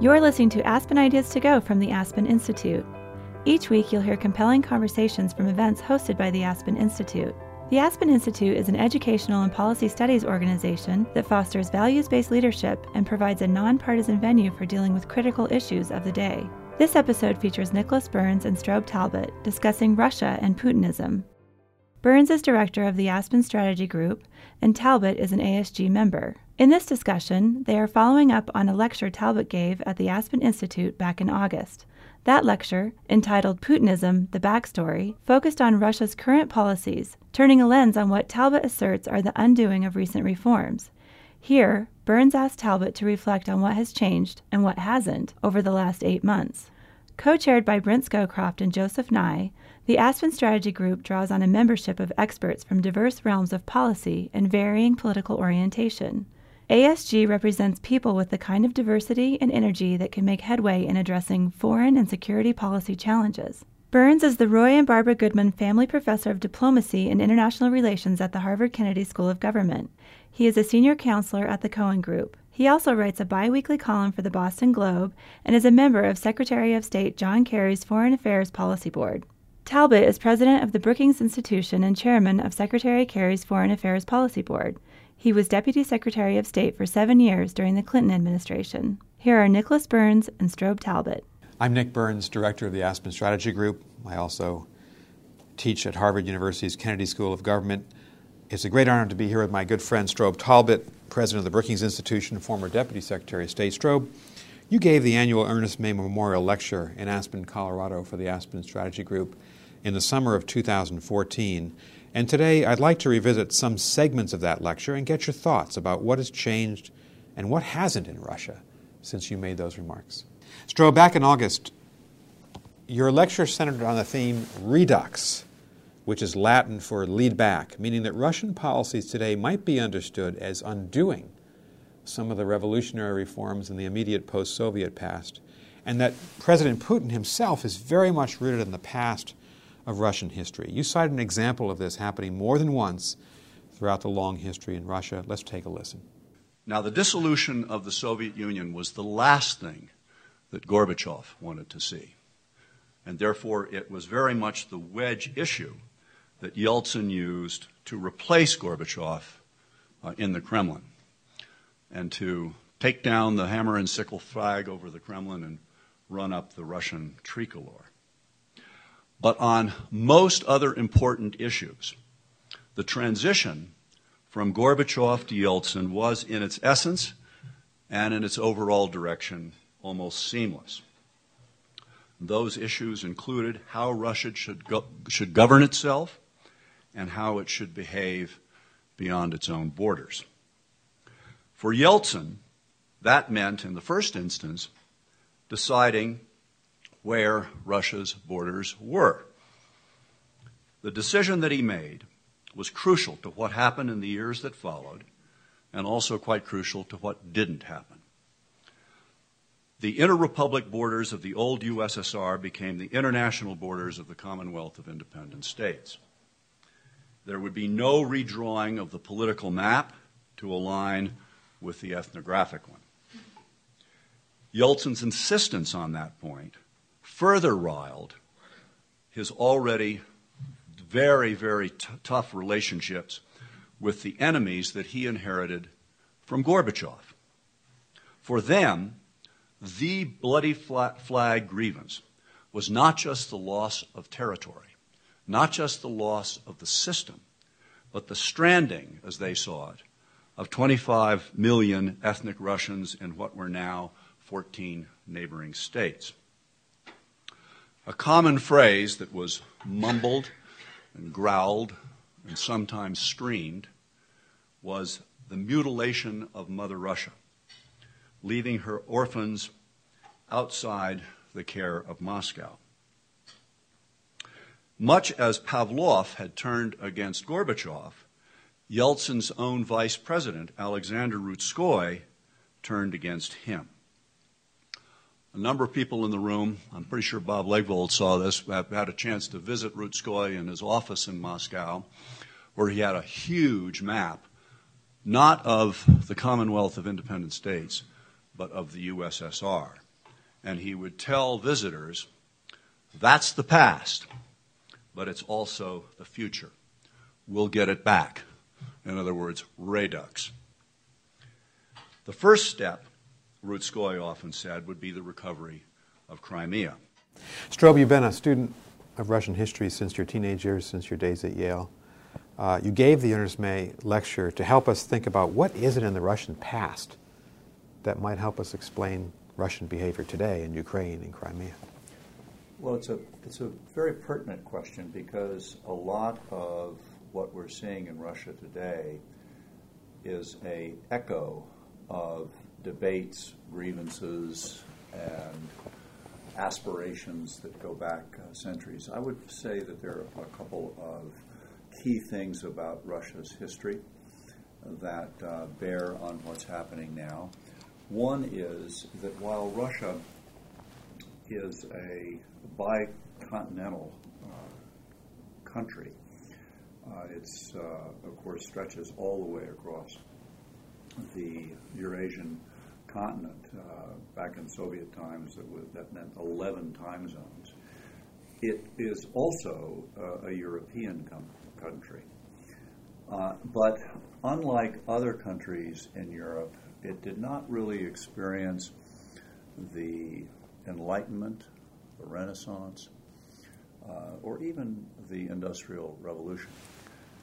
You're listening to Aspen Ideas to Go from the Aspen Institute. Each week, you'll hear compelling conversations from events hosted by the Aspen Institute. The Aspen Institute is an educational and policy studies organization that fosters values based leadership and provides a nonpartisan venue for dealing with critical issues of the day. This episode features Nicholas Burns and Strobe Talbott discussing Russia and Putinism. Burns is director of the Aspen Strategy Group, and Talbott is an ASG member. In this discussion, they are following up on a lecture Talbott gave at the Aspen Institute back in August. That lecture, entitled Putinism The Backstory, focused on Russia's current policies, turning a lens on what Talbott asserts are the undoing of recent reforms. Here, Burns asked Talbott to reflect on what has changed and what hasn't over the last eight months. Co chaired by Brent Scowcroft and Joseph Nye, the Aspen Strategy Group draws on a membership of experts from diverse realms of policy and varying political orientation. ASG represents people with the kind of diversity and energy that can make headway in addressing foreign and security policy challenges. Burns is the Roy and Barbara Goodman Family Professor of Diplomacy and International Relations at the Harvard Kennedy School of Government. He is a senior counselor at the Cohen Group. He also writes a biweekly column for the Boston Globe and is a member of Secretary of State John Kerry's Foreign Affairs Policy Board. Talbott is president of the Brookings Institution and chairman of Secretary Kerry's Foreign Affairs Policy Board. He was Deputy Secretary of State for seven years during the Clinton administration. Here are Nicholas Burns and Strobe Talbott. I'm Nick Burns, director of the Aspen Strategy Group. I also teach at Harvard University's Kennedy School of Government. It's a great honor to be here with my good friend Strobe Talbott, president of the Brookings Institution, and former Deputy Secretary of State. Strobe, you gave the annual Ernest May Memorial Lecture in Aspen, Colorado for the Aspen Strategy Group in the summer of 2014. And today I'd like to revisit some segments of that lecture and get your thoughts about what has changed and what hasn't in Russia since you made those remarks. Strobe, back in August, your lecture centered on the theme redux, which is Latin for lead back, meaning that Russian policies today might be understood as undoing some of the revolutionary reforms in the immediate post Soviet past, and that President Putin himself is very much rooted in the past of Russian history. You cited an example of this happening more than once throughout the long history in Russia. Let's take a listen. Now, the dissolution of the Soviet Union was the last thing that Gorbachev wanted to see. And therefore, it was very much the wedge issue that Yeltsin used to replace Gorbachev uh, in the Kremlin and to take down the hammer and sickle flag over the Kremlin and run up the Russian tricolor. But on most other important issues, the transition from Gorbachev to Yeltsin was, in its essence and in its overall direction, almost seamless. Those issues included how Russia should, go, should govern itself and how it should behave beyond its own borders. For Yeltsin, that meant, in the first instance, deciding where Russia's borders were. The decision that he made was crucial to what happened in the years that followed, and also quite crucial to what didn't happen. The interrepublic borders of the old USSR became the international borders of the Commonwealth of Independent States. There would be no redrawing of the political map to align with the ethnographic one. Yeltsin's insistence on that point further riled his already very, very t- tough relationships with the enemies that he inherited from Gorbachev. For them, the bloody flag grievance was not just the loss of territory, not just the loss of the system, but the stranding, as they saw it, of 25 million ethnic Russians in what were now 14 neighboring states. A common phrase that was mumbled and growled and sometimes screamed was the mutilation of Mother Russia leaving her orphans outside the care of Moscow. Much as Pavlov had turned against Gorbachev, Yeltsin's own vice president, Alexander Rutskoy, turned against him. A number of people in the room, I'm pretty sure Bob Legvold saw this, have had a chance to visit Rutskoy in his office in Moscow, where he had a huge map, not of the Commonwealth of Independent States, but of the USSR. and he would tell visitors that's the past, but it's also the future. We'll get it back. In other words, redux. The first step, Rutskoy often said, would be the recovery of Crimea. Strobe, you've been a student of Russian history since your teenage years, since your days at Yale. Uh, you gave the Ernest May lecture to help us think about what is it in the Russian past that might help us explain Russian behavior today in Ukraine and Crimea. Well, it's a it's a very pertinent question because a lot of what we're seeing in Russia today is a echo of debates, grievances, and aspirations that go back uh, centuries. I would say that there are a couple of key things about Russia's history that uh, bear on what's happening now. One is that while Russia is a bicontinental uh, country, uh, it's, uh, of course, stretches all the way across the Eurasian continent. Uh, back in Soviet times, was, that meant 11 time zones. It is also uh, a European com- country. Uh, but unlike other countries in Europe, it did not really experience the Enlightenment, the Renaissance, uh, or even the Industrial Revolution.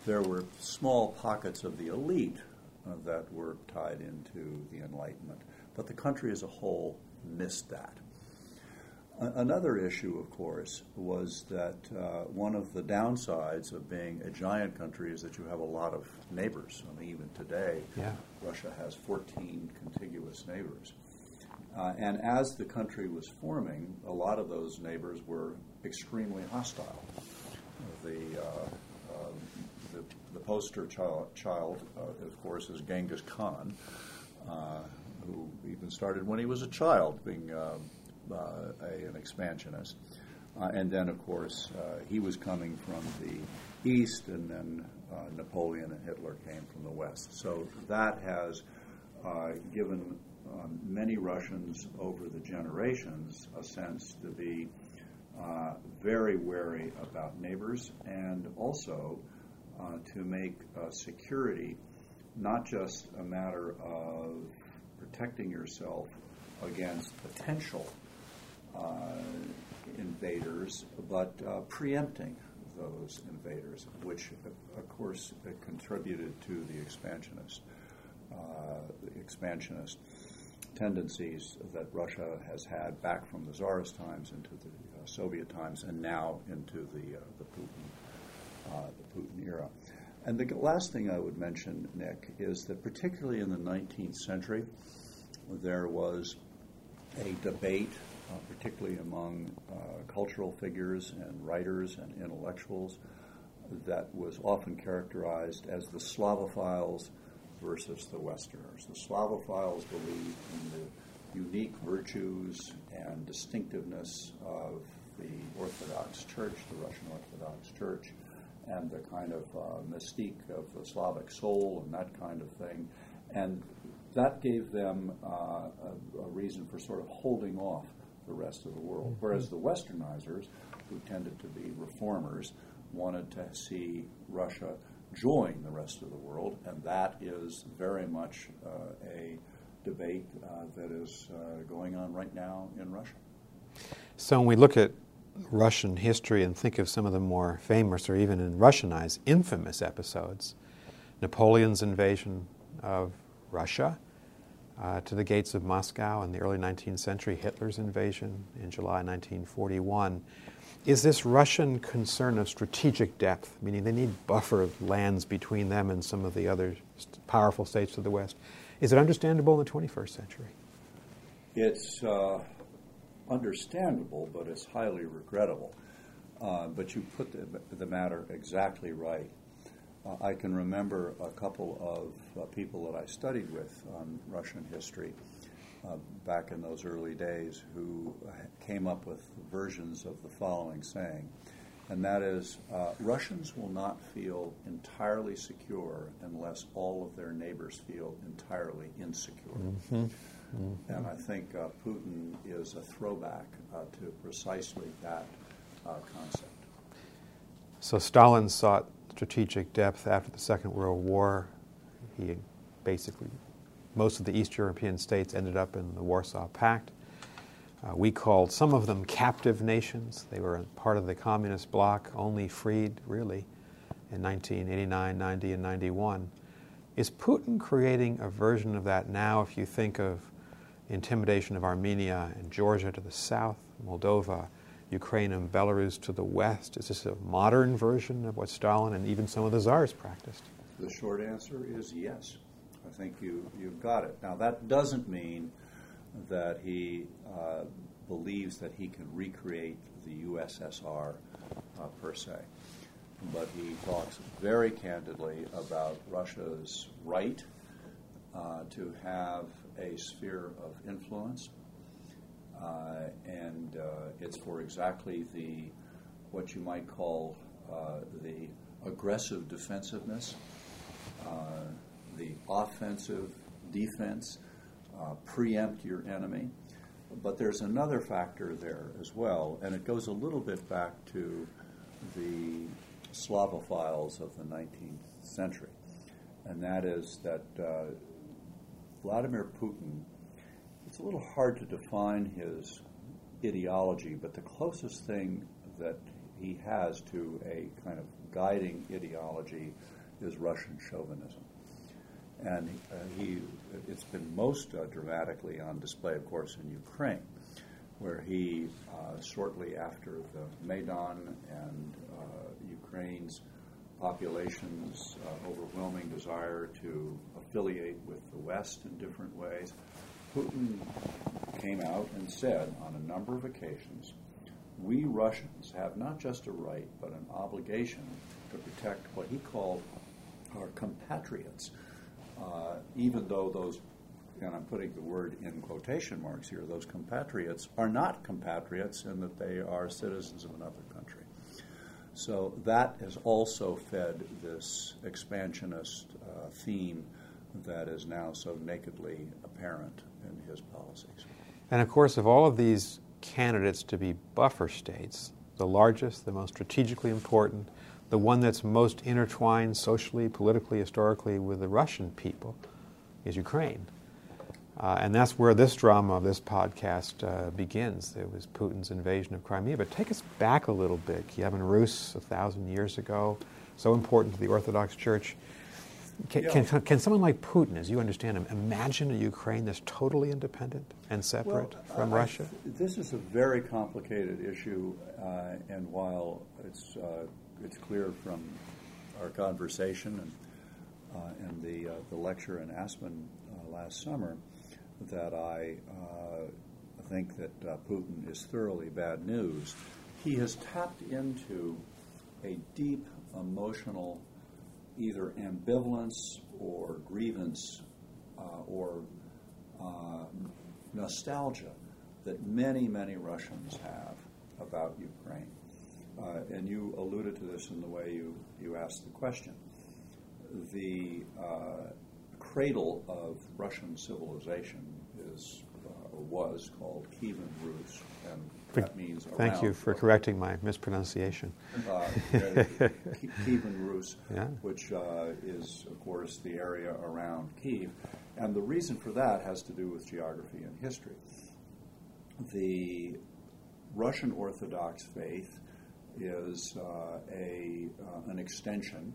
There were small pockets of the elite uh, that were tied into the Enlightenment, but the country as a whole missed that. Another issue, of course, was that uh, one of the downsides of being a giant country is that you have a lot of neighbors. I mean, even today, yeah. Russia has 14 contiguous neighbors. Uh, and as the country was forming, a lot of those neighbors were extremely hostile. The, uh, um, the, the, poster child, child uh, of course, is Genghis Khan, uh, who even started when he was a child, being um, uh, a, an expansionist. Uh, and then, of course, uh, he was coming from the east, and then Napoleon and Hitler came from the west. So that has given um, many Russians over the generations a sense to be uh, very wary about neighbors and also uh, to make uh, security not just a matter of protecting yourself against potential uh, invaders, but uh, preempting those invaders, which, of course, contributed to the expansionist, uh, the expansionist tendencies that Russia has had back from the Tsarist times into the uh, Soviet times and now into the, uh, the, Putin, the Putin era. And the last thing I would mention, Nick, is that particularly in the 19th century, there was a debate uh, particularly among uh, cultural figures and writers and intellectuals, that was often characterized as the Slavophiles versus the Westerners. The Slavophiles believed in the unique virtues and distinctiveness of the Orthodox Church, the Russian Orthodox Church, and the kind of uh, mystique of the Slavic soul and that kind of thing. And that gave them uh, a, a, reason for sort of holding off the rest of the world. Mm-hmm. Whereas the Westernizers, who tended to be reformers, wanted to see Russia join the rest of the world, and that is very much uh, a debate uh, that is uh, going on right now in Russia. So when we look at Russian history and think of some of the more famous or even in Russianized infamous episodes, Napoleon's invasion of Russia, uh, to the gates of Moscow in the early 19th century, Hitler's invasion in July 1941. Is this Russian concern of strategic depth, meaning they need buffer lands between them and some of the other powerful states of the West, is it understandable in the 21st century? It's uh, understandable, but it's highly regrettable. Uh, but you put the, the matter exactly right. Uh, I can remember a couple of uh, people that I studied with on Russian history uh, back in those early days who came up with versions of the following saying, and that is uh, Russians will not feel entirely secure unless all of their neighbors feel entirely insecure. Mm-hmm. Mm-hmm. And I think uh, Putin is a throwback uh, to precisely that uh, concept. So Stalin sought strategic depth after the Second World War. He basically, most of the East European states ended up in the Warsaw Pact. Uh, we called some of them captive nations. They were part of the communist bloc, only freed, really, in 1989, 90, and 91. Is Putin creating a version of that now if you think of intimidation of Armenia and Georgia to the south, Moldova, Ukraine and Belarus to the west? Is this a modern version of what Stalin and even some of the czars practiced? The short answer is yes. I think you, you've got it. Now, that doesn't mean that he uh, believes that he can recreate the USSR uh, per se. But he talks very candidly about Russia's right uh, to have a sphere of influence, uh, and uh, it's for exactly the what you might call uh, the aggressive defensiveness, the offensive defense uh, preempt your enemy. But there's another factor there as well, and it goes a little bit back to the Slavophiles of the 19th century, and that is that uh, Vladimir Putin, it's a little hard to define his ideology, but the closest thing that he has to a kind of guiding ideology is Russian chauvinism. And uh, he it's been most uh, dramatically on display, of course, in Ukraine, where he uh, shortly after the Maidan and uh, Ukraine's population's uh, overwhelming desire to affiliate with the West in different ways, Putin came out and said on a number of occasions, "We Russians have not just a right but an obligation to protect what he called our compatriots." uh, even though those, and I'm putting the word in quotation marks here, those compatriots are not compatriots in that they are citizens of another country. So that has also fed this expansionist uh, theme that is now so nakedly apparent in his policies. And of course, of all of these candidates to be buffer states, the largest, the most strategically important, the one that's most intertwined socially, politically, historically with the Russian people is Ukraine. Uh, and that's where this drama of this podcast uh, begins. It was Putin's invasion of Crimea. But take us back a little bit. Kievan Rus, a thousand years ago, so important to the Orthodox Church. Can, yeah. can, can, someone like Putin, as you understand him, imagine a Ukraine that's totally independent and separate well, from uh, Russia? this is a very complicated issue, uh, and while it's uh, it's clear from our conversation and, uh, and the, uh, the lecture in Aspen uh, last summer that I uh, think that uh, Putin is thoroughly bad news. He has tapped into a deep emotional either ambivalence or grievance or nostalgia that many, many Russians have about Ukraine uh, and you alluded to this in the way you, you asked the question. The uh, cradle of Russian civilization is uh, or was called Kievan Rus, and that means Thank you for correcting my mispronunciation. Uh, Kievan Rus, yeah. which uh, is, of course, the area around Kiev. And the reason for that has to do with geography and history. The Russian Orthodox faith is uh, a, uh, an extension,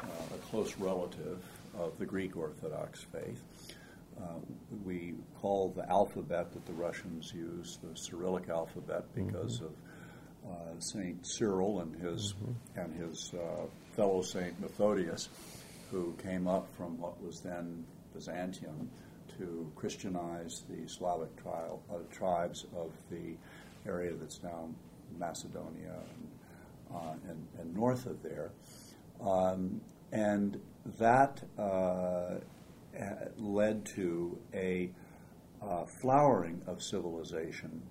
uh, a close relative of the Greek Orthodox faith. we call the alphabet that the Russians use the Cyrillic alphabet because mm-hmm. of uh, Saint Cyril and his mm-hmm. and his uh, fellow Saint Methodius, who came up from what was then Byzantium to Christianize the Slavic uh, tribes of the area that's now Macedonia and uh, and, and, north of there. Um, and that uh, led to a uh, flowering of civilization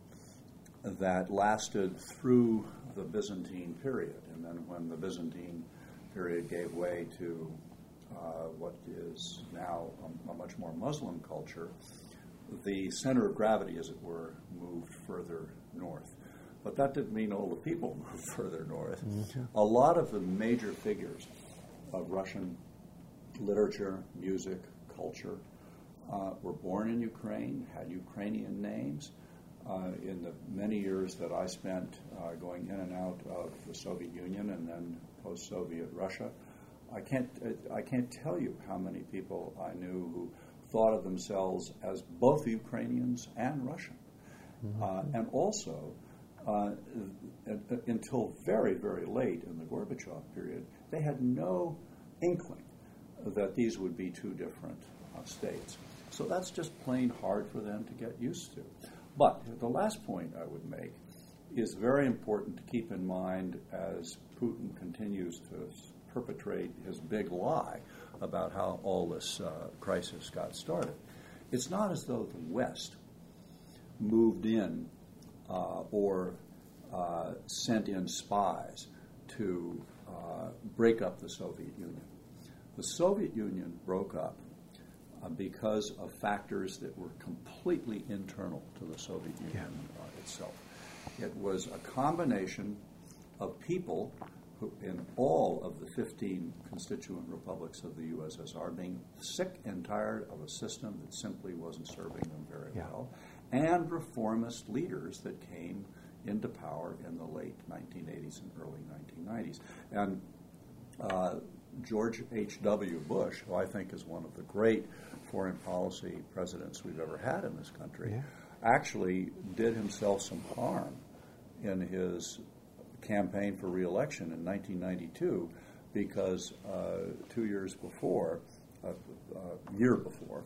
that lasted through the Byzantine period. And then when the Byzantine period gave way to uh, what is now a, a, much more Muslim culture, the center of gravity, as it were, moved further north. But that didn't mean all the people moved further north. Mm-hmm. A lot of the major figures of Russian literature, music, culture uh, were born in Ukraine, had Ukrainian names. Uh, in the many years that I spent uh, going in and out of the Soviet Union and then post-Soviet Russia, I can't uh, I can't tell you how many people I knew who thought of themselves as both Ukrainians and Russian, mm-hmm. uh, and also. Uh, until very, very late in the Gorbachev period, they had no inkling that these would be two different uh, states. So that's just plain hard for them to get used to. But the last point I would make is very important to keep in mind as Putin continues to perpetrate his big lie about how all this uh, crisis got started. It's not as though the West moved in uh, or uh, sent in spies to uh, break up the Soviet Union. The Soviet Union broke up uh, because of factors that were completely internal to the Soviet Union yeah. uh, itself. It was a combination of people who, in all of the 15 constituent republics of the USSR being sick and tired of a system that simply wasn't serving them very yeah. well, and reformist leaders that came into power in the late 1980s and early 1990s. And uh, George H.W. Bush, who I think is one of the great foreign policy presidents we've ever had in this country, yeah. actually did himself some harm in his campaign for reelection in 1992 because uh, two years before, a uh, uh, year before,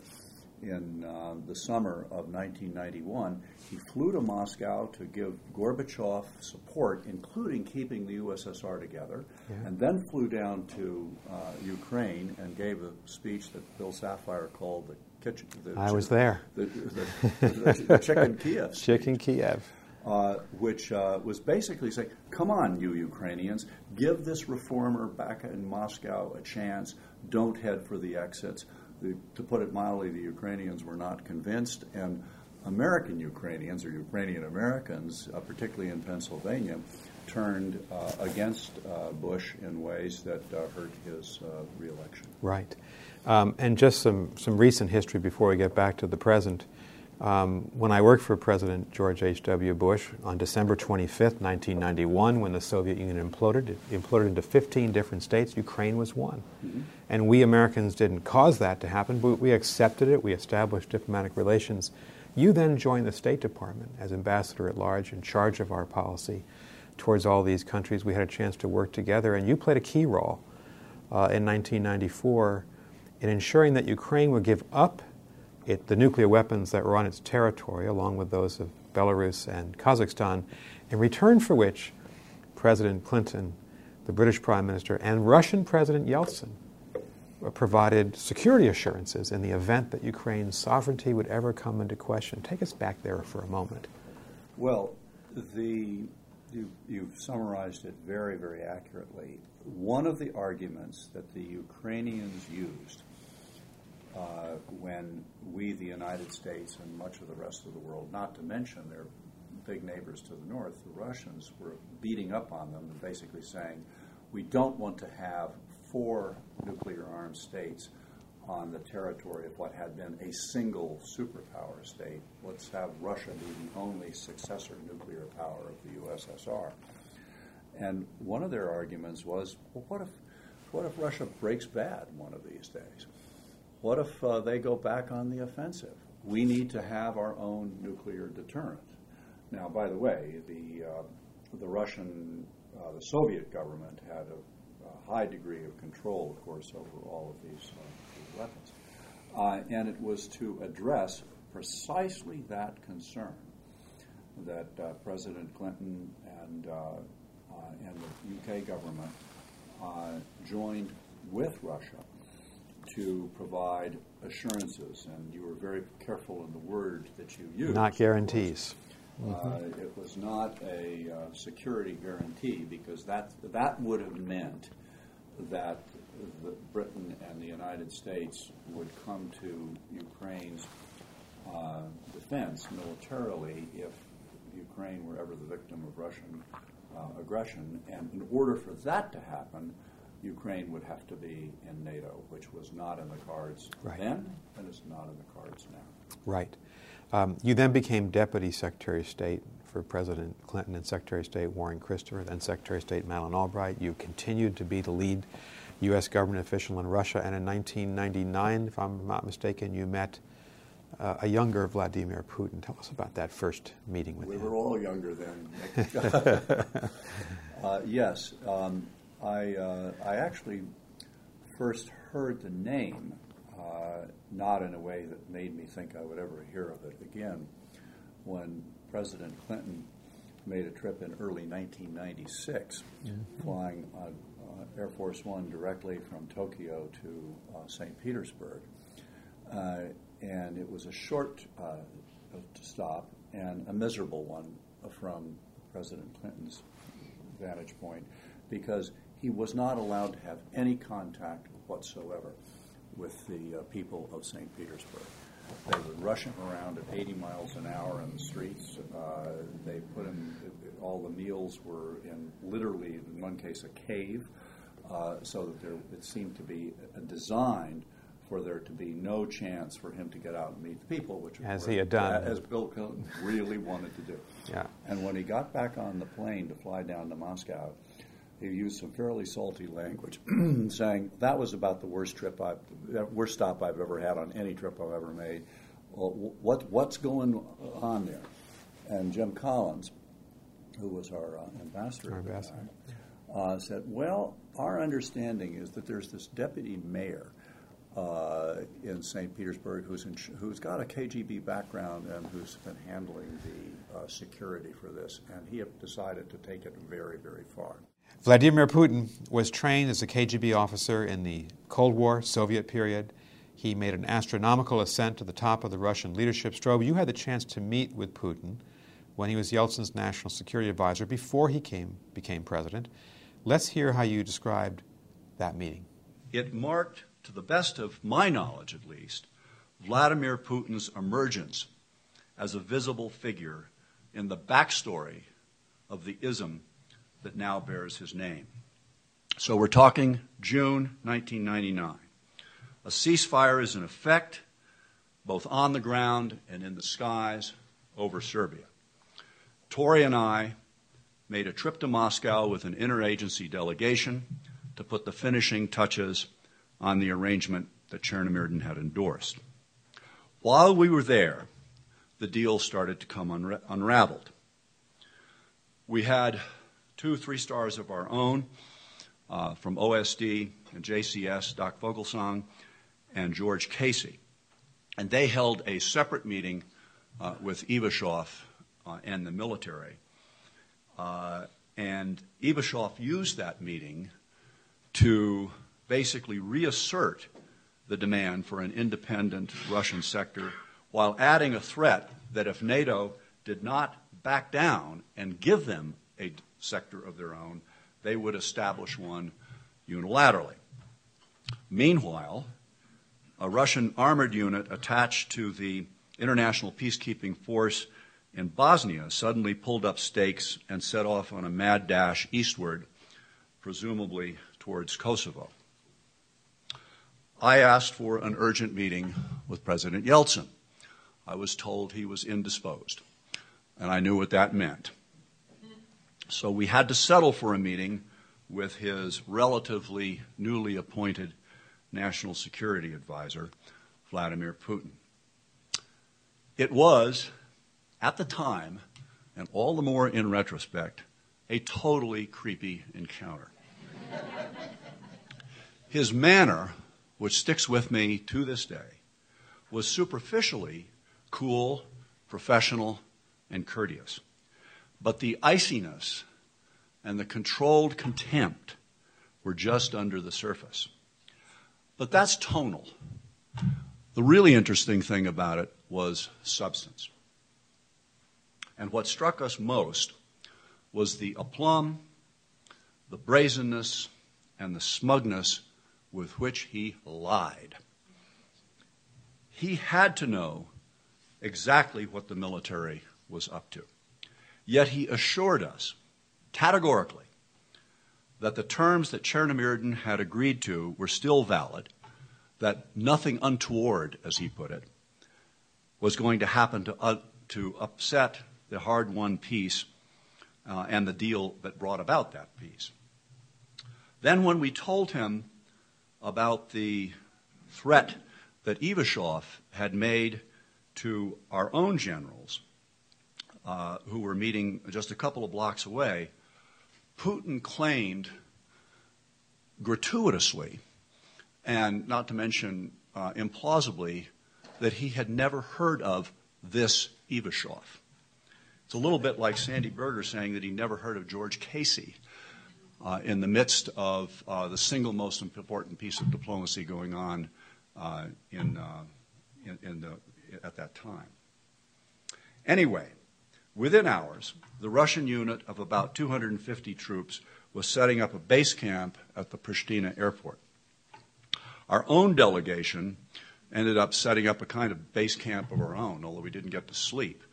in uh, the summer of 1991, he flew to Moscow to give Gorbachev support, including keeping the USSR together, yeah. and then flew down to uh, Ukraine and gave a speech that Bill Safire called the kitchen. The I was there. The, the, the chicken Kiev. Speech. Chicken Kiev. Uh, which uh, was basically saying, "Come on, you Ukrainians, give this reformer back in Moscow a chance. Don't head for the exits." The, to put it mildly, the Ukrainians were not convinced, and American Ukrainians or Ukrainian Americans, uh, particularly in Pennsylvania, turned uh, against uh, Bush in ways that uh, hurt his uh, reelection. Right. Um, and just some, some recent history before we get back to the present. Um, when I worked for President George H.W. Bush on December 25th, 1991, when the Soviet Union imploded, it imploded into 15 different states. Ukraine was one. Mm-hmm. And we Americans didn't cause that to happen, but we accepted it. We established diplomatic relations. You then joined the State Department as ambassador at large in charge of our policy towards all these countries. We had a chance to work together, and you played a key role uh, in 1994 in ensuring that Ukraine would give up it, the nuclear weapons that were on its territory, along with those of Belarus and Kazakhstan, in return for which President Clinton, the British Prime Minister, and Russian President Yeltsin provided security assurances in the event that Ukraine's sovereignty would ever come into question. Take us back there for a moment. Well, the, you, you've summarized it very, very accurately. One of the arguments that the Ukrainians used uh, when we, the United States, and much of the rest of the world, not to mention their big neighbors to the north, the Russians, were beating up on them and basically saying, we don't want to have four nuclear armed states on the territory of what had been a single superpower state. Let's have Russia be the only successor nuclear power of the USSR. And one of their arguments was, well, what if, what if Russia breaks bad one of these days? What if uh, they go back on the offensive? We need to have our own nuclear deterrent. Now, by the way, the uh, the Russian, uh, the Soviet government had a, a, high degree of control, of course, over all of these, uh, these weapons, uh, and it was to address precisely that concern that uh, President Clinton and and the UK government joined with Russia to provide assurances, and you were very careful in the word that you used. Not guarantees. Mm-hmm. Uh, it was not a uh, security guarantee because that that would have meant that the, Britain and the United States would come to Ukraine's uh, defense militarily if Ukraine were ever the victim of Russian uh, aggression. And in order for that to happen, Ukraine would have to be in NATO, which was not in the cards right. then, and is not in the cards now. Right. Um, you then became Deputy Secretary of State for President Clinton and Secretary of State Warren Christopher, then Secretary of State Madeleine Albright. You continued to be the lead U.S. government official in Russia, and in 1999, if I'm not mistaken, you met uh, a younger Vladimir Putin. Tell us about that first meeting with we him. We were all younger then. uh, yes, um, I uh, I actually first heard the name, uh, not in a way that made me think I would ever hear of it again, when President Clinton made a trip in early 1996, mm-hmm. flying on uh, Air Force One directly from Tokyo to uh, St. Petersburg. Uh, and it was a short uh, stop and a miserable one from President Clinton's vantage point because he was not allowed to have any contact whatsoever with the uh, people of St. Petersburg. They would rush him around at 80 miles an hour in the streets. Uh, they put him, all the meals were in literally, in one case, a cave, uh, so that there, it seemed to be designed for there to be no chance for him to get out and meet the people, which as he had done, as Bill Clinton really wanted to do. Yeah. And when he got back on the plane to fly down to Moscow, he used some fairly salty language, saying that was about the worst trip I've, worst stop I've ever had on any trip I've ever made. Well, what what's going on there? And Jim Collins, who was our uh, ambassador, our ambassador. Time, uh, said, "Well, our understanding is that there's this deputy mayor." uh, in St. Petersburg who's, in, who's got a KGB background and who's been handling the uh, security for this. And he decided to take it very, very far. Vladimir Putin was trained as a KGB officer in the Cold War Soviet period. He made an astronomical ascent to the top of the Russian leadership. Strobe, you had the chance to meet with Putin when he was Yeltsin's national security advisor before he came, became president. Let's hear how you described that meeting. It marked to the best of my knowledge at least, Vladimir Putin's emergence as a visible figure in the backstory of the ism that now bears his name. So we're talking June 1999. A ceasefire is in effect, both on the ground and in the skies over Serbia. Tori and I made a trip to Moscow with an interagency delegation to put the finishing touches on the arrangement that Chernomyrdin had endorsed. While we were there, the deal started to come unra- unraveled. We had two three stars of our own uh, from OSD and JCS, Doc Foglesong and George Casey. And they held a separate meeting uh, with Ivashov uh, and the military. Uh, and Ivashov used that meeting to basically reassert the demand for an independent Russian sector while adding a threat that if NATO did not back down and give them a sector of their own, they would establish one unilaterally. Meanwhile, a Russian armored unit attached to the international peacekeeping force in Bosnia suddenly pulled up stakes and set off on a mad dash eastward, presumably towards Kosovo. I asked for an urgent meeting with President Yeltsin. I was told he was indisposed, and I knew what that meant. So we had to settle for a meeting with his relatively newly appointed national security advisor, Vladimir Putin. It was, at the time, and all the more in retrospect, a totally creepy encounter. His manner which sticks with me to this day, was superficially cool, professional, and courteous. But the iciness and the controlled contempt were just under the surface. But that's tonal. The really interesting thing about it was substance. And what struck us most was the aplomb, the brazenness, and the smugness with which he lied. He had to know exactly what the military was up to. Yet he assured us categorically that the terms that Chernomyrdin had agreed to were still valid, that nothing untoward, as he put it, was going to happen to, uh, to upset the hard won peace uh, and the deal that brought about that peace. Then, when we told him about the threat that Ivashov had made to our own generals, uh, who were meeting just a couple of blocks away, Putin claimed gratuitously, and not to mention uh, implausibly, that he had never heard of this Ivashov. It's a little bit like Sandy Berger saying that he never heard of George Casey uh, in the midst of uh, the single most important piece of diplomacy going on uh, in, uh, in, in the, at that time. Anyway, within hours, the Russian unit of about 250 troops was setting up a base camp at the Pristina airport. Our own delegation ended up setting up a kind of base camp of our own, although we didn't get to sleep,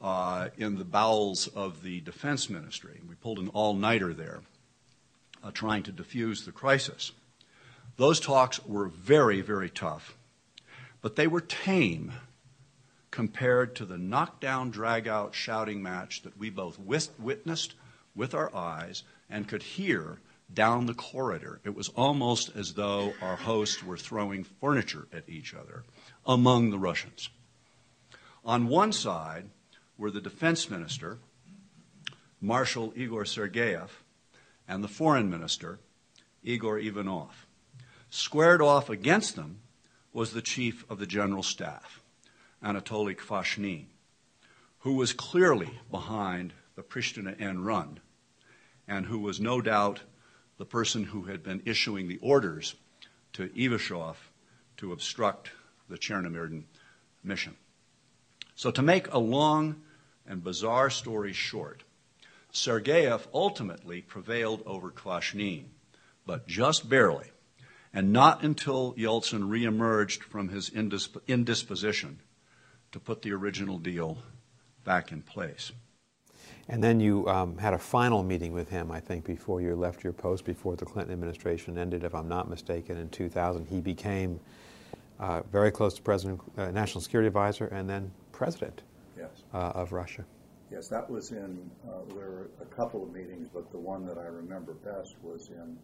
uh, in the bowels of the defense ministry. We pulled an all nighter there, uh, trying to defuse the crisis. Those talks were very, very tough, but they were tame compared to the knockdown, drag out shouting match that we both witnessed with our eyes and could hear down the corridor. It was almost as though our hosts were throwing furniture at each other among the Russians. On one side were the defense minister, Marshal Igor Sergeyev, and the foreign minister, Igor Ivanov. Squared off against them was the chief of the general staff, Anatoly Kvashnin, who was clearly behind the Pristina end run and who was no doubt the person who had been issuing the orders to Ivashov to obstruct the Chernomyrdin mission. So, to make a long and bizarre story short, Sergeyev ultimately prevailed over Kvashnin, but just barely and not until Yeltsin reemerged from his indisp- indisposition to put the original deal back in place. And then you um, had a final meeting with him, I think, before you left your post, before the Clinton administration ended, if I'm not mistaken, in 2000. He became uh, very close to President, uh, National Security Advisor, and then President yes. uh, of Russia. Yes, that was in, uh, there were a couple of meetings, but the one that I remember best was in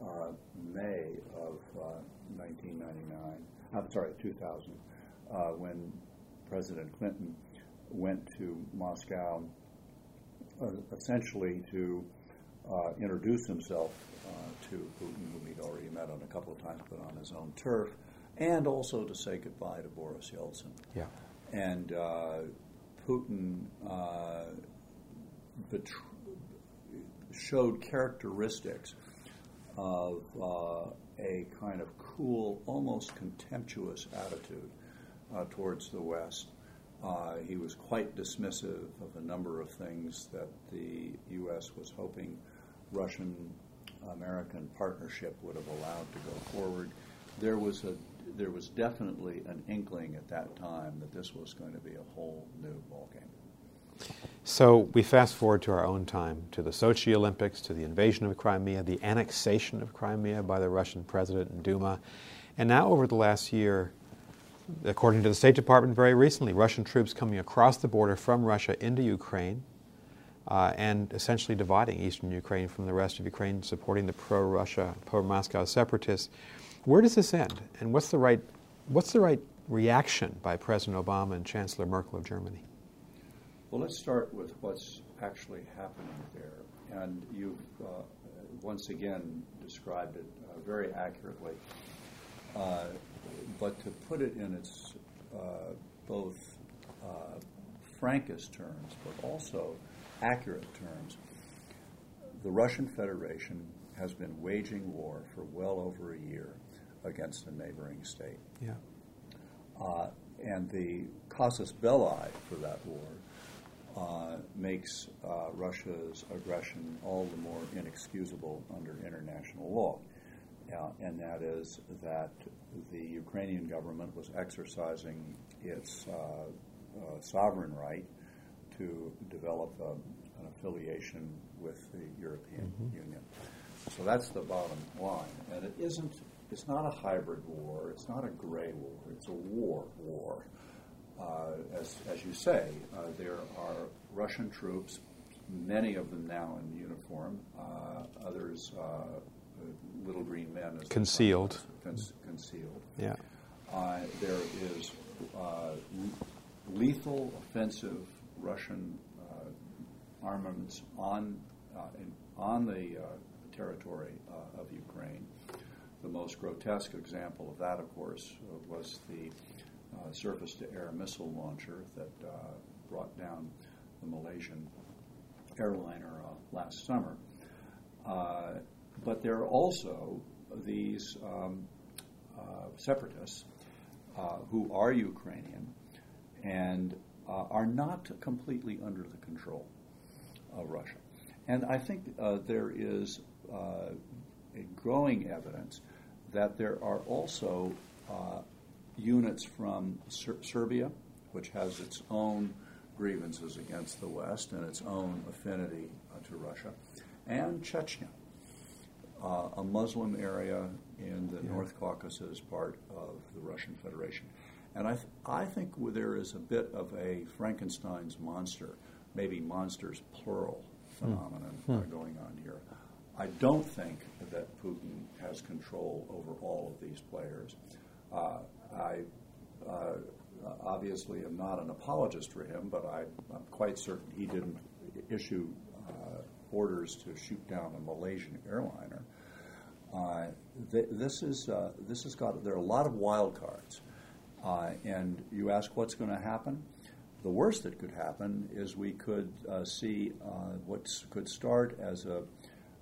uh, May of 1999, uh, I'm sorry, 2000, uh, when President Clinton went to Moscow uh, essentially to uh, introduce himself uh, to Putin, whom he'd already met on a couple of times, but on his own turf, and also to say goodbye to Boris Yeltsin. Yeah. And Putin betr- showed characteristics of uh, a kind of cool, almost contemptuous attitude uh, towards the West. Uh, he was quite dismissive of a number of things that the U.S. was hoping Russian American partnership would have allowed to go forward. There was a there was definitely an inkling at that time that this was going to be a whole new ballgame. So we fast forward to our own time, to the Sochi Olympics, to the invasion of Crimea, the annexation of Crimea by the Russian president and Duma. And now, over the last year, according to the State Department very recently, Russian troops coming across the border from Russia into Ukraine uh, and essentially dividing eastern Ukraine from the rest of Ukraine, supporting the pro Russia, pro Moscow separatists. Where does this end? And what's the right, what's the right reaction by President Obama and Chancellor Merkel of Germany? Well, let's start with what's actually happening there. And you've uh, once again described it uh, very accurately. But to put it in its uh, both uh, frankest terms, but also accurate terms, the Russian Federation has been waging war for well over a year against a neighboring state. Yeah. Uh, and the casus belli for that war uh, makes uh, Russia's aggression all the more inexcusable under international law. And that is that the Ukrainian government was exercising its uh, uh, sovereign right to develop a, an affiliation with the European mm-hmm. Union. So that's the bottom line. And it isn't, it's not a hybrid war, it's not a gray war, it's a war war. Uh, as, as you say, uh, there are Russian troops, many of them now in uniform, uh, others uh, little green men. Concealed. Con- concealed. Yeah. Uh, there is uh, lethal offensive Russian armaments on, in, on the territory of Ukraine. The most grotesque example of that, of course, was the uh, surface to air missile launcher that uh, brought down the Malaysian airliner uh, last summer. Uh, but there are also these um, uh, separatists uh, who are Ukrainian and are not completely under the control of Russia. And I think there is a growing evidence that there are also units from Ser- Serbia, which has its own grievances against the West and its own affinity uh, to Russia, and Chechnya, uh, a Muslim area in the yeah. North Caucasus part of the Russian Federation. And I, th- I think there is a bit of a Frankenstein's monster, maybe monsters plural hmm. phenomenon hmm. uh, going on here. I don't think that Putin has control over all of these players. Uh, I uh, obviously am not an apologist for him, but I, am quite certain he didn't issue orders to shoot down a Malaysian airliner. Uh, th- this is uh, this has got there are a lot of wild cards, uh, and you ask what's going to happen. The worst that could happen is we could uh, see what could start as a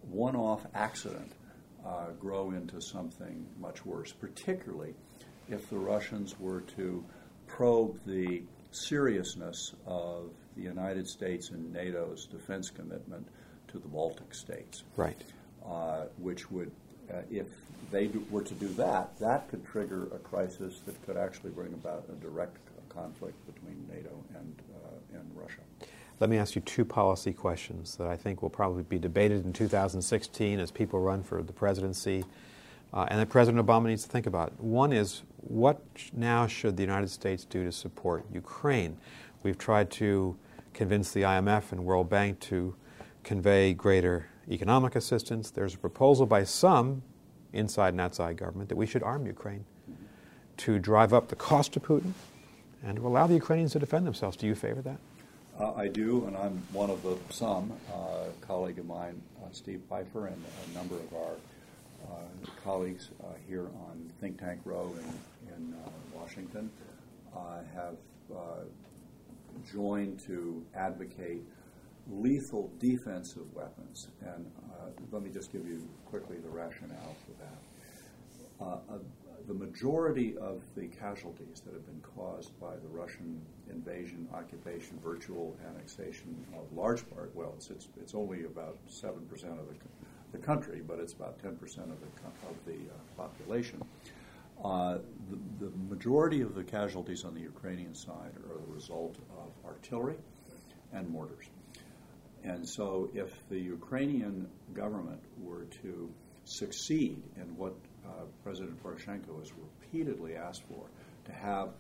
one-off accident grow into something much worse, particularly if the Russians were to probe the seriousness of the United States and NATO's defense commitment to the Baltic states. Right. Uh, which would, uh, if they do, were to do that, that could trigger a crisis that could actually bring about a direct conflict between NATO and, uh, and Russia. Let me ask you two policy questions that I think will probably be debated in 2016 as people run for the presidency uh, and that President Obama needs to think about. One is what now should the United States do to support Ukraine? We've tried to convince the IMF and World Bank to convey greater economic assistance. There's a proposal by some inside and outside government that we should arm Ukraine to drive up the cost to Putin and to allow the Ukrainians to defend themselves. Do you favor that? Uh, I do, and I'm one of the some. Uh, colleague of mine, uh, Steve Pifer, and a number of our uh, colleagues uh, here on Think Tank Row in, in uh, Washington have joined to advocate lethal defensive weapons. And let me just give you quickly the rationale for that. the majority of the casualties that have been caused by the Russian invasion, occupation, virtual annexation of large part, well, it's, it's, it's only about 7% of the the country, but it's about 10% of the, of the uh, population. Uh, the, the, majority of the casualties on the Ukrainian side are the result of artillery and mortars. And so, if the Ukrainian government were to succeed in what uh, President Poroshenko has repeatedly asked for, to have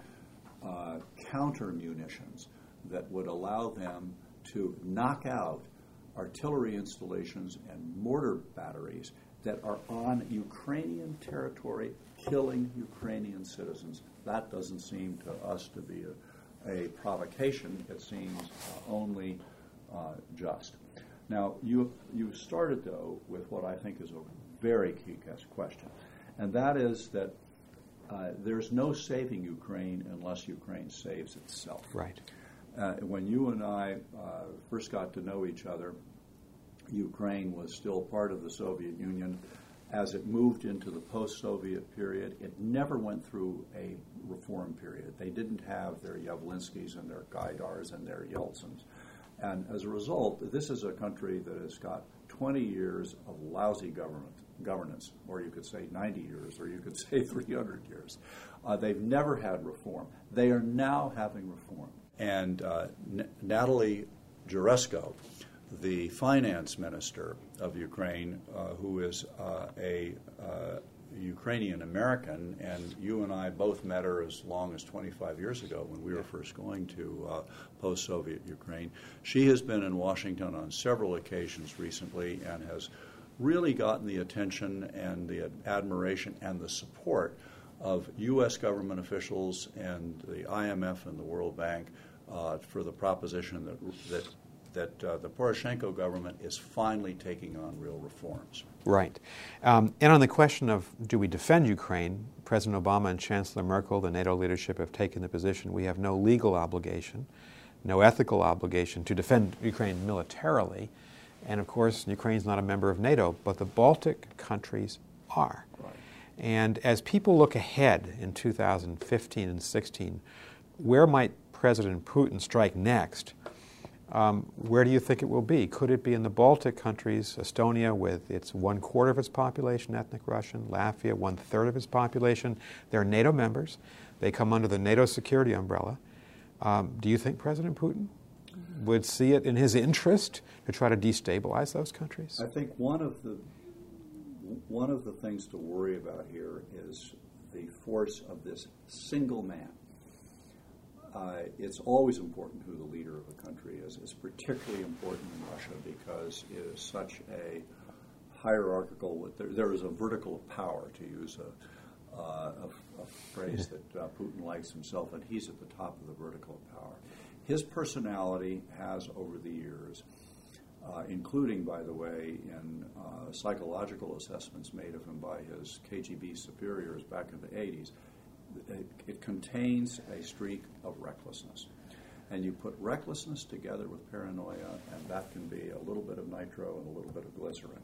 uh, counter munitions that would allow them to knock out artillery installations and mortar batteries that are on Ukrainian territory killing Ukrainian citizens. That doesn't seem to us to be a, a provocation. It seems uh, only uh, just. Now, you, you started, though, with what I think is a very key question, and that is that uh, there's no saving Ukraine unless Ukraine saves itself. Right. Uh, when you and I uh, first got to know each other, Ukraine was still part of the Soviet Union. As it moved into the post Soviet period, it never went through a reform period. They didn't have their Yavlinskys and their Gaidars and their Yeltsins. And as a result, this is a country that has got 20 years of lousy government, governance, or you could say 90 years, or you could say 300 years. Uh, they've never had reform. They are now having reform. And uh, N- Natalie Jaresko, the finance minister of Ukraine, uh, who is uh, a uh, Ukrainian American, and you and I both met her as long as 25 years ago when we were first going to uh, post Soviet Ukraine. She has been in Washington on several occasions recently and has really gotten the attention and the admiration and the support of U.S. government officials and the IMF and the World Bank uh, for the proposition that, that that uh, the Poroshenko government is finally taking on real reforms. Right. Um, and on the question of do we defend Ukraine, President Obama and Chancellor Merkel, the NATO leadership, have taken the position we have no legal obligation, no ethical obligation to defend Ukraine militarily. And of course, Ukraine is not a member of NATO, but the Baltic countries are. Right. And as people look ahead in 2015 and 16, where might President Putin strike next? Um, where do you think it will be? Could it be in the Baltic countries, Estonia, with its one quarter of its population ethnic Russian, Latvia, one third of its population? They're NATO members. They come under the NATO security umbrella. Um, do you think President Putin would see it in his interest to try to destabilize those countries? I think one of the one of the things to worry about here is the force of this single man uh, it's always important who the leader of a country is. It's particularly important in Russia because it is such a hierarchical, there, there is a vertical of power, to use a, uh, a, a phrase that uh, Putin likes himself, and he's at the top of the vertical of power. His personality has, over the years, uh, including, by the way, in uh, psychological assessments made of him by his KGB superiors back in the 80s, it, it contains a streak of recklessness. And you put recklessness together with paranoia, and that can be a little bit of nitro and a little bit of glycerin.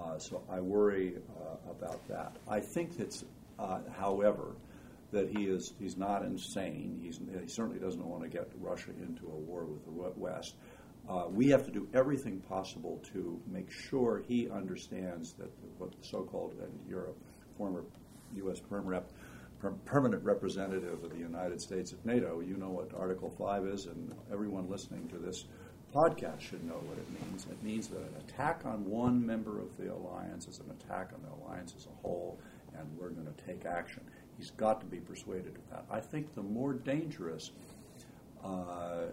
Uh, so I worry uh, about that. I think it's, uh, however, that he is he's not insane. He's, he certainly doesn't want to get Russia into a war with the West. Uh, we have to do everything possible to make sure he understands that what the so-called in Europe former U.S. Perm Rep permanent representative of the United States at NATO, you know what Article 5 is, and everyone listening to this podcast should know what it means. It means that an attack on one member of the alliance is an attack on the alliance as a whole, and we're going to take action. He's got to be persuaded of that. I think the more dangerous uh,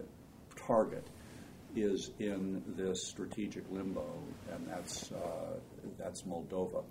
target is in this strategic limbo, and that's uh, that's Moldova,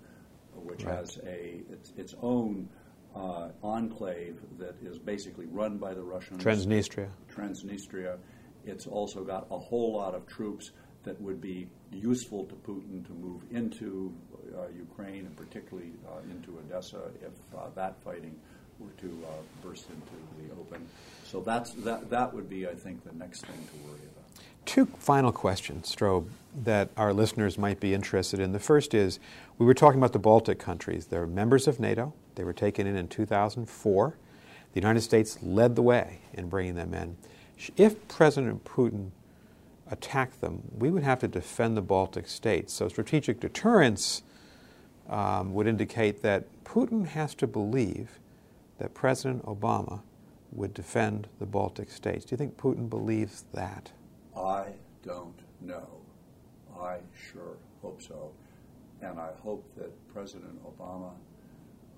which right. has a its, its own uh, enclave that is basically run by the Russians. Transnistria. Transnistria. It's also got a whole lot of troops that would be useful to Putin to move into uh, Ukraine and particularly uh, into Odessa if uh, that fighting were to uh, burst into the open. So that's that. That would be, I think, the next thing to worry about. Two final questions, Strobe, that our listeners might be interested in. The first is we were talking about the Baltic countries. They're members of NATO. They were taken in in 2004. The United States led the way in bringing them in. If President Putin attacked them, we would have to defend the Baltic states. So strategic deterrence um, would indicate that Putin has to believe that President Obama would defend the Baltic states. Do you think Putin believes that? I don't know. I sure hope so. And I hope that President Obama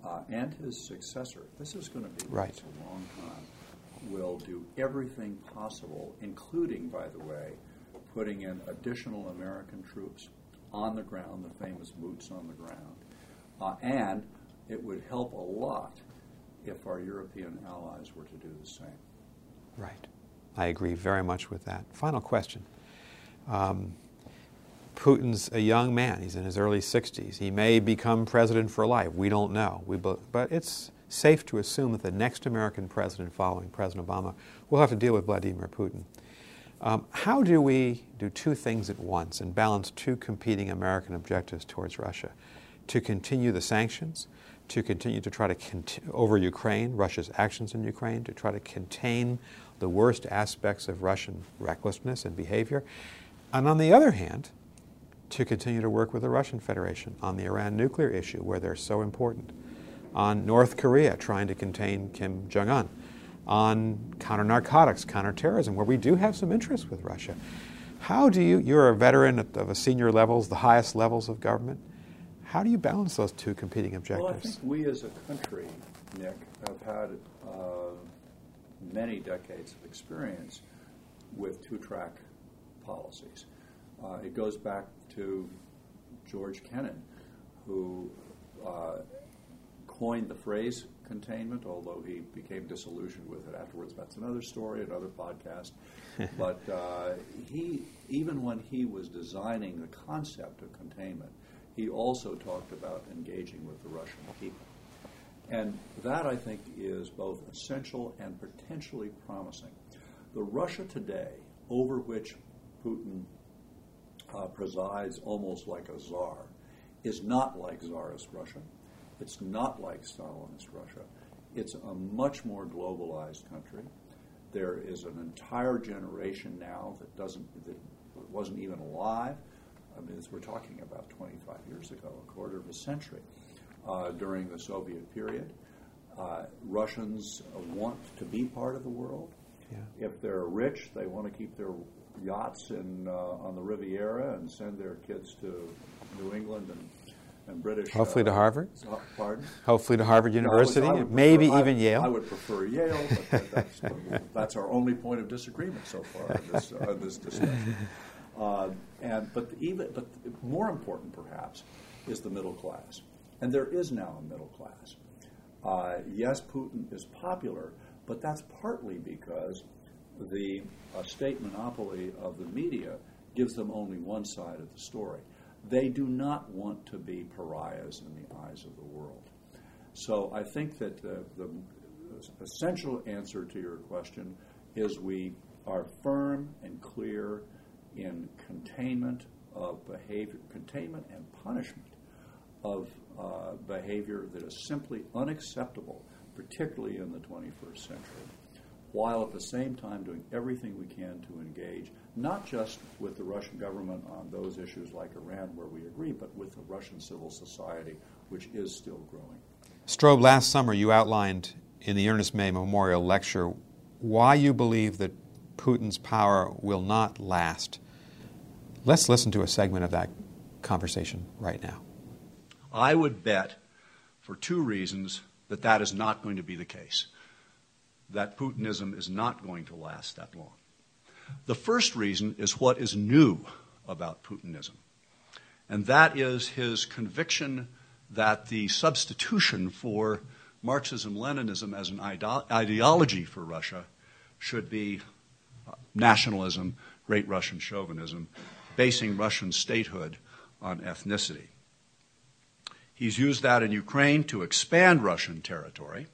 uh, and his successor, this is going to be right. a long time, will do everything possible, including, by the way, putting in additional American troops on the ground, the famous boots on the ground. Uh, and it would help a lot if our European allies were to do the same. Right. I agree very much with that. Final question. Um, Putin's a young man. He's in his early 60s. He may become president for life. We don't know. We, but it's safe to assume that the next American president following President Obama will have to deal with Vladimir Putin. Um, how do we do two things at once and balance two competing American objectives towards Russia? To continue the sanctions, to continue to try to cont- over Ukraine, Russia's actions in Ukraine, to try to contain the worst aspects of Russian recklessness and behavior. And on the other hand, to continue to work with the Russian Federation on the Iran nuclear issue, where they're so important, on North Korea trying to contain Kim Jong un, on counter narcotics, counterterrorism, where we do have some interest with Russia. How do you, you're a veteran of a senior levels, the highest levels of government. How do you balance those two competing objectives? Well, I think we as a country, Nick, have had uh, many decades of experience with two track policies. Uh, it goes back to George Kennan, who uh, coined the phrase containment, although he became disillusioned with it afterwards. That's another story, another podcast. but uh, he, even when he was designing the concept of containment, he also talked about engaging with the Russian people. And that, I think, is both essential and potentially promising. The Russia today, over which Putin uh, presides almost like a czar, is not like czarist Russia. It's not like Stalinist Russia. It's a much more globalized country. There is an entire generation now that doesn't that wasn't even alive. I mean, we're talking about 25 years ago, a quarter of a century uh, during the Soviet period. Uh, Russians want to be part of the world. Yeah. If they're rich, they want to keep their yachts in uh, on the Riviera and send their kids to New England and and British. Hopefully to uh, Harvard. Pardon. Hopefully to Harvard University, no, would, maybe prefer, even I, Yale. I would prefer Yale, but that's, that's, our only point of disagreement so far in this, uh, this discussion. Uh, and but even but more important perhaps is the middle class, and there is now a middle class. Uh, yes, Putin is popular, but that's partly because the uh, state monopoly of the media gives them only one side of the story. They do not want to be pariahs in the eyes of the world. So I think that the, the essential answer to your question is we are firm and clear in containment of behavior, containment and punishment of uh, behavior that is simply unacceptable, particularly in the 21st century, while at the same time doing everything we can to engage not just with the Russian government on those issues like Iran, where we agree, but with the Russian civil society, which is still growing. Strobe, last summer you outlined in the Ernest May Memorial Lecture why you believe that Putin's power will not last. Let's listen to a segment of that conversation right now. I would bet, for two reasons, that that is not going to be the case. That Putinism is not going to last that long. The first reason is what is new about Putinism, and that is his conviction that the substitution for Marxism Leninism as an ideology for Russia should be uh, nationalism, great Russian chauvinism, basing Russian statehood on ethnicity. He's used that in Ukraine to expand Russian territory,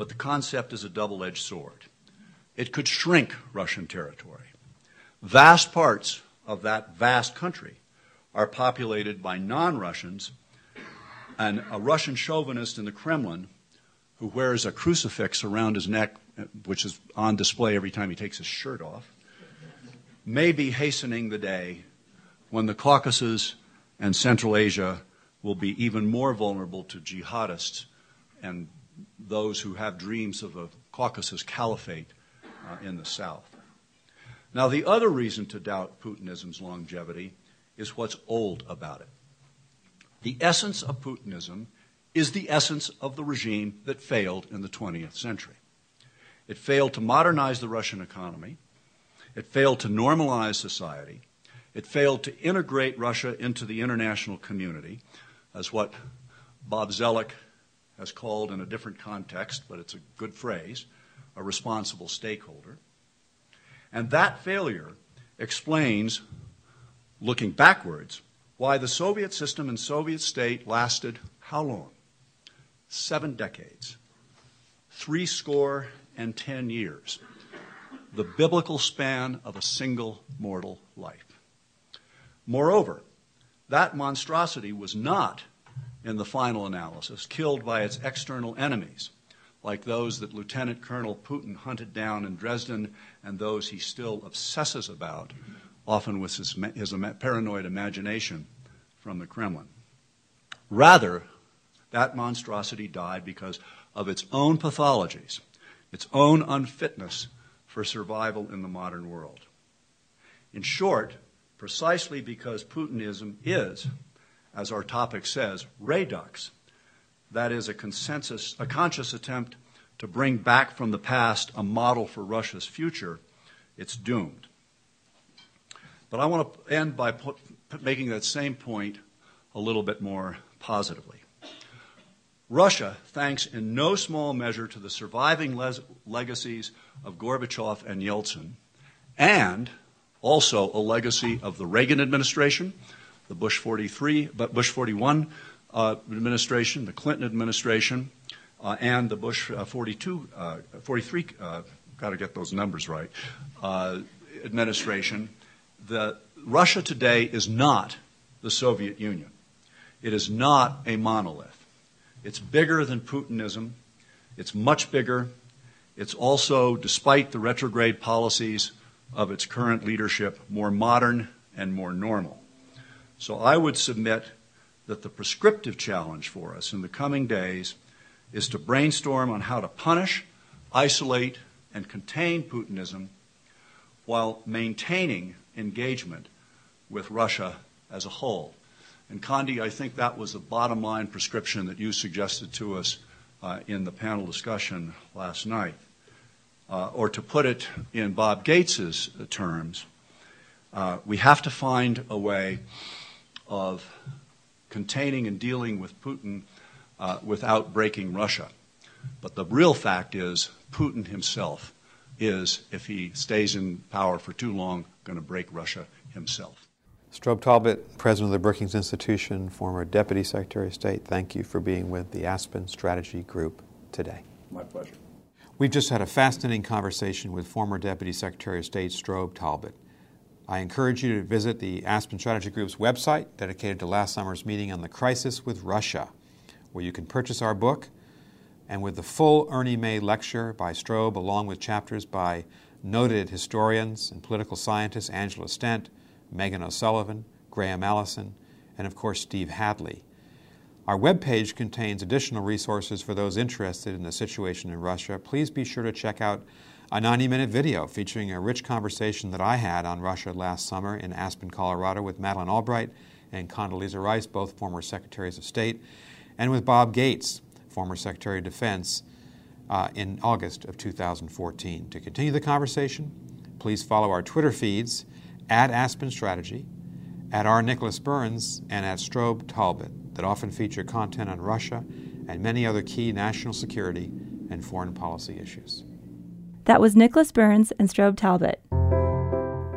but the concept is a double edged sword it could shrink Russian territory. Vast parts of that vast country are populated by non Russians, and a Russian chauvinist in the Kremlin who wears a crucifix around his neck, which is on display every time he takes his shirt off, may be hastening the day when the Caucasus and Central Asia will be even more vulnerable to jihadists and those who have dreams of a Caucasus caliphate uh, in the South. Now, the other reason to doubt Putinism's longevity is what's old about it. The essence of Putinism is the essence of the regime that failed in the 20th century. It failed to modernize the Russian economy. It failed to normalize society. It failed to integrate Russia into the international community, as what Bob Zoellick has called in a different context, but it's a good phrase, a responsible stakeholder. And that failure explains, looking backwards, why the Soviet system and Soviet state lasted how long? Seven decades. Three score and ten years. The biblical span of a single mortal life. Moreover, that monstrosity was not, in the final analysis, killed by its external enemies like those that Lieutenant Colonel Putin hunted down in Dresden and those he still obsesses about, often with his, his paranoid imagination from the Kremlin. Rather, that monstrosity died because of its own pathologies, its own unfitness for survival in the modern world. In short, precisely because Putinism is, as our topic says, redux, that is a consensus, a conscious attempt to bring back from the past a model for Russia's future, it's doomed. But I want to end by put, making that same point a little bit more positively. Russia, thanks in no small measure to the surviving les- legacies of Gorbachev and Yeltsin, and also a legacy of the Reagan administration, the Bush 43, but Bush 41 uh, administration, the Clinton administration, uh, and the Bush uh, 42, uh, 43, uh, got to get those numbers right, administration. The, Russia today is not the Soviet Union. It is not a monolith. It's bigger than Putinism. It's much bigger. It's also, despite the retrograde policies of its current leadership, more modern and more normal. So I would submit that the prescriptive challenge for us in the coming days is to brainstorm on how to punish, isolate, and contain Putinism while maintaining engagement with Russia as a whole. And Condi, I think that was the bottom line prescription that you suggested to us uh, in the panel discussion last night. Uh, or to put it in Bob Gates's terms, uh, we have to find a way of containing and dealing with Putin uh, without breaking Russia. But the real fact is, Putin himself is, if he stays in power for too long, going to break Russia himself. Strobe Talbott, President of the Brookings Institution, former Deputy Secretary of State, thank you for being with the Aspen Strategy Group today. My pleasure. We've just had a fascinating conversation with former Deputy Secretary of State Strobe Talbott. I encourage you to visit the Aspen Strategy Group's website dedicated to last summer's meeting on the crisis with Russia, where you can purchase our book and with the full Ernie May lecture by Strobe, along with chapters by noted historians and political scientists Angela Stent, Meghan O'Sullivan, Graham Allison, and of course Steve Hadley. Our webpage contains additional resources for those interested in the situation in Russia. Please be sure to check out a 90 minute video featuring a rich conversation that I had on Russia last summer in Aspen, Colorado, with Madeleine Albright and Condoleezza Rice, both former Secretaries of State, and with Bob Gates, former Secretary of Defense, uh, in August of 2014. To continue the conversation, please follow our Twitter feeds at Aspen Strategy, at R. Nicholas Burns, and at Strobe Talbott that often feature content on Russia and many other key national security and foreign policy issues. That was Nicholas Burns and Strobe Talbott.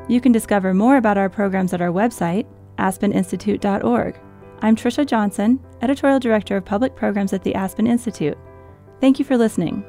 You can discover more about our programs at our website, aspeninstitute.org. I'm Tricia Johnson, Editorial Director of Public Programs at the Aspen Institute. Thank you for listening.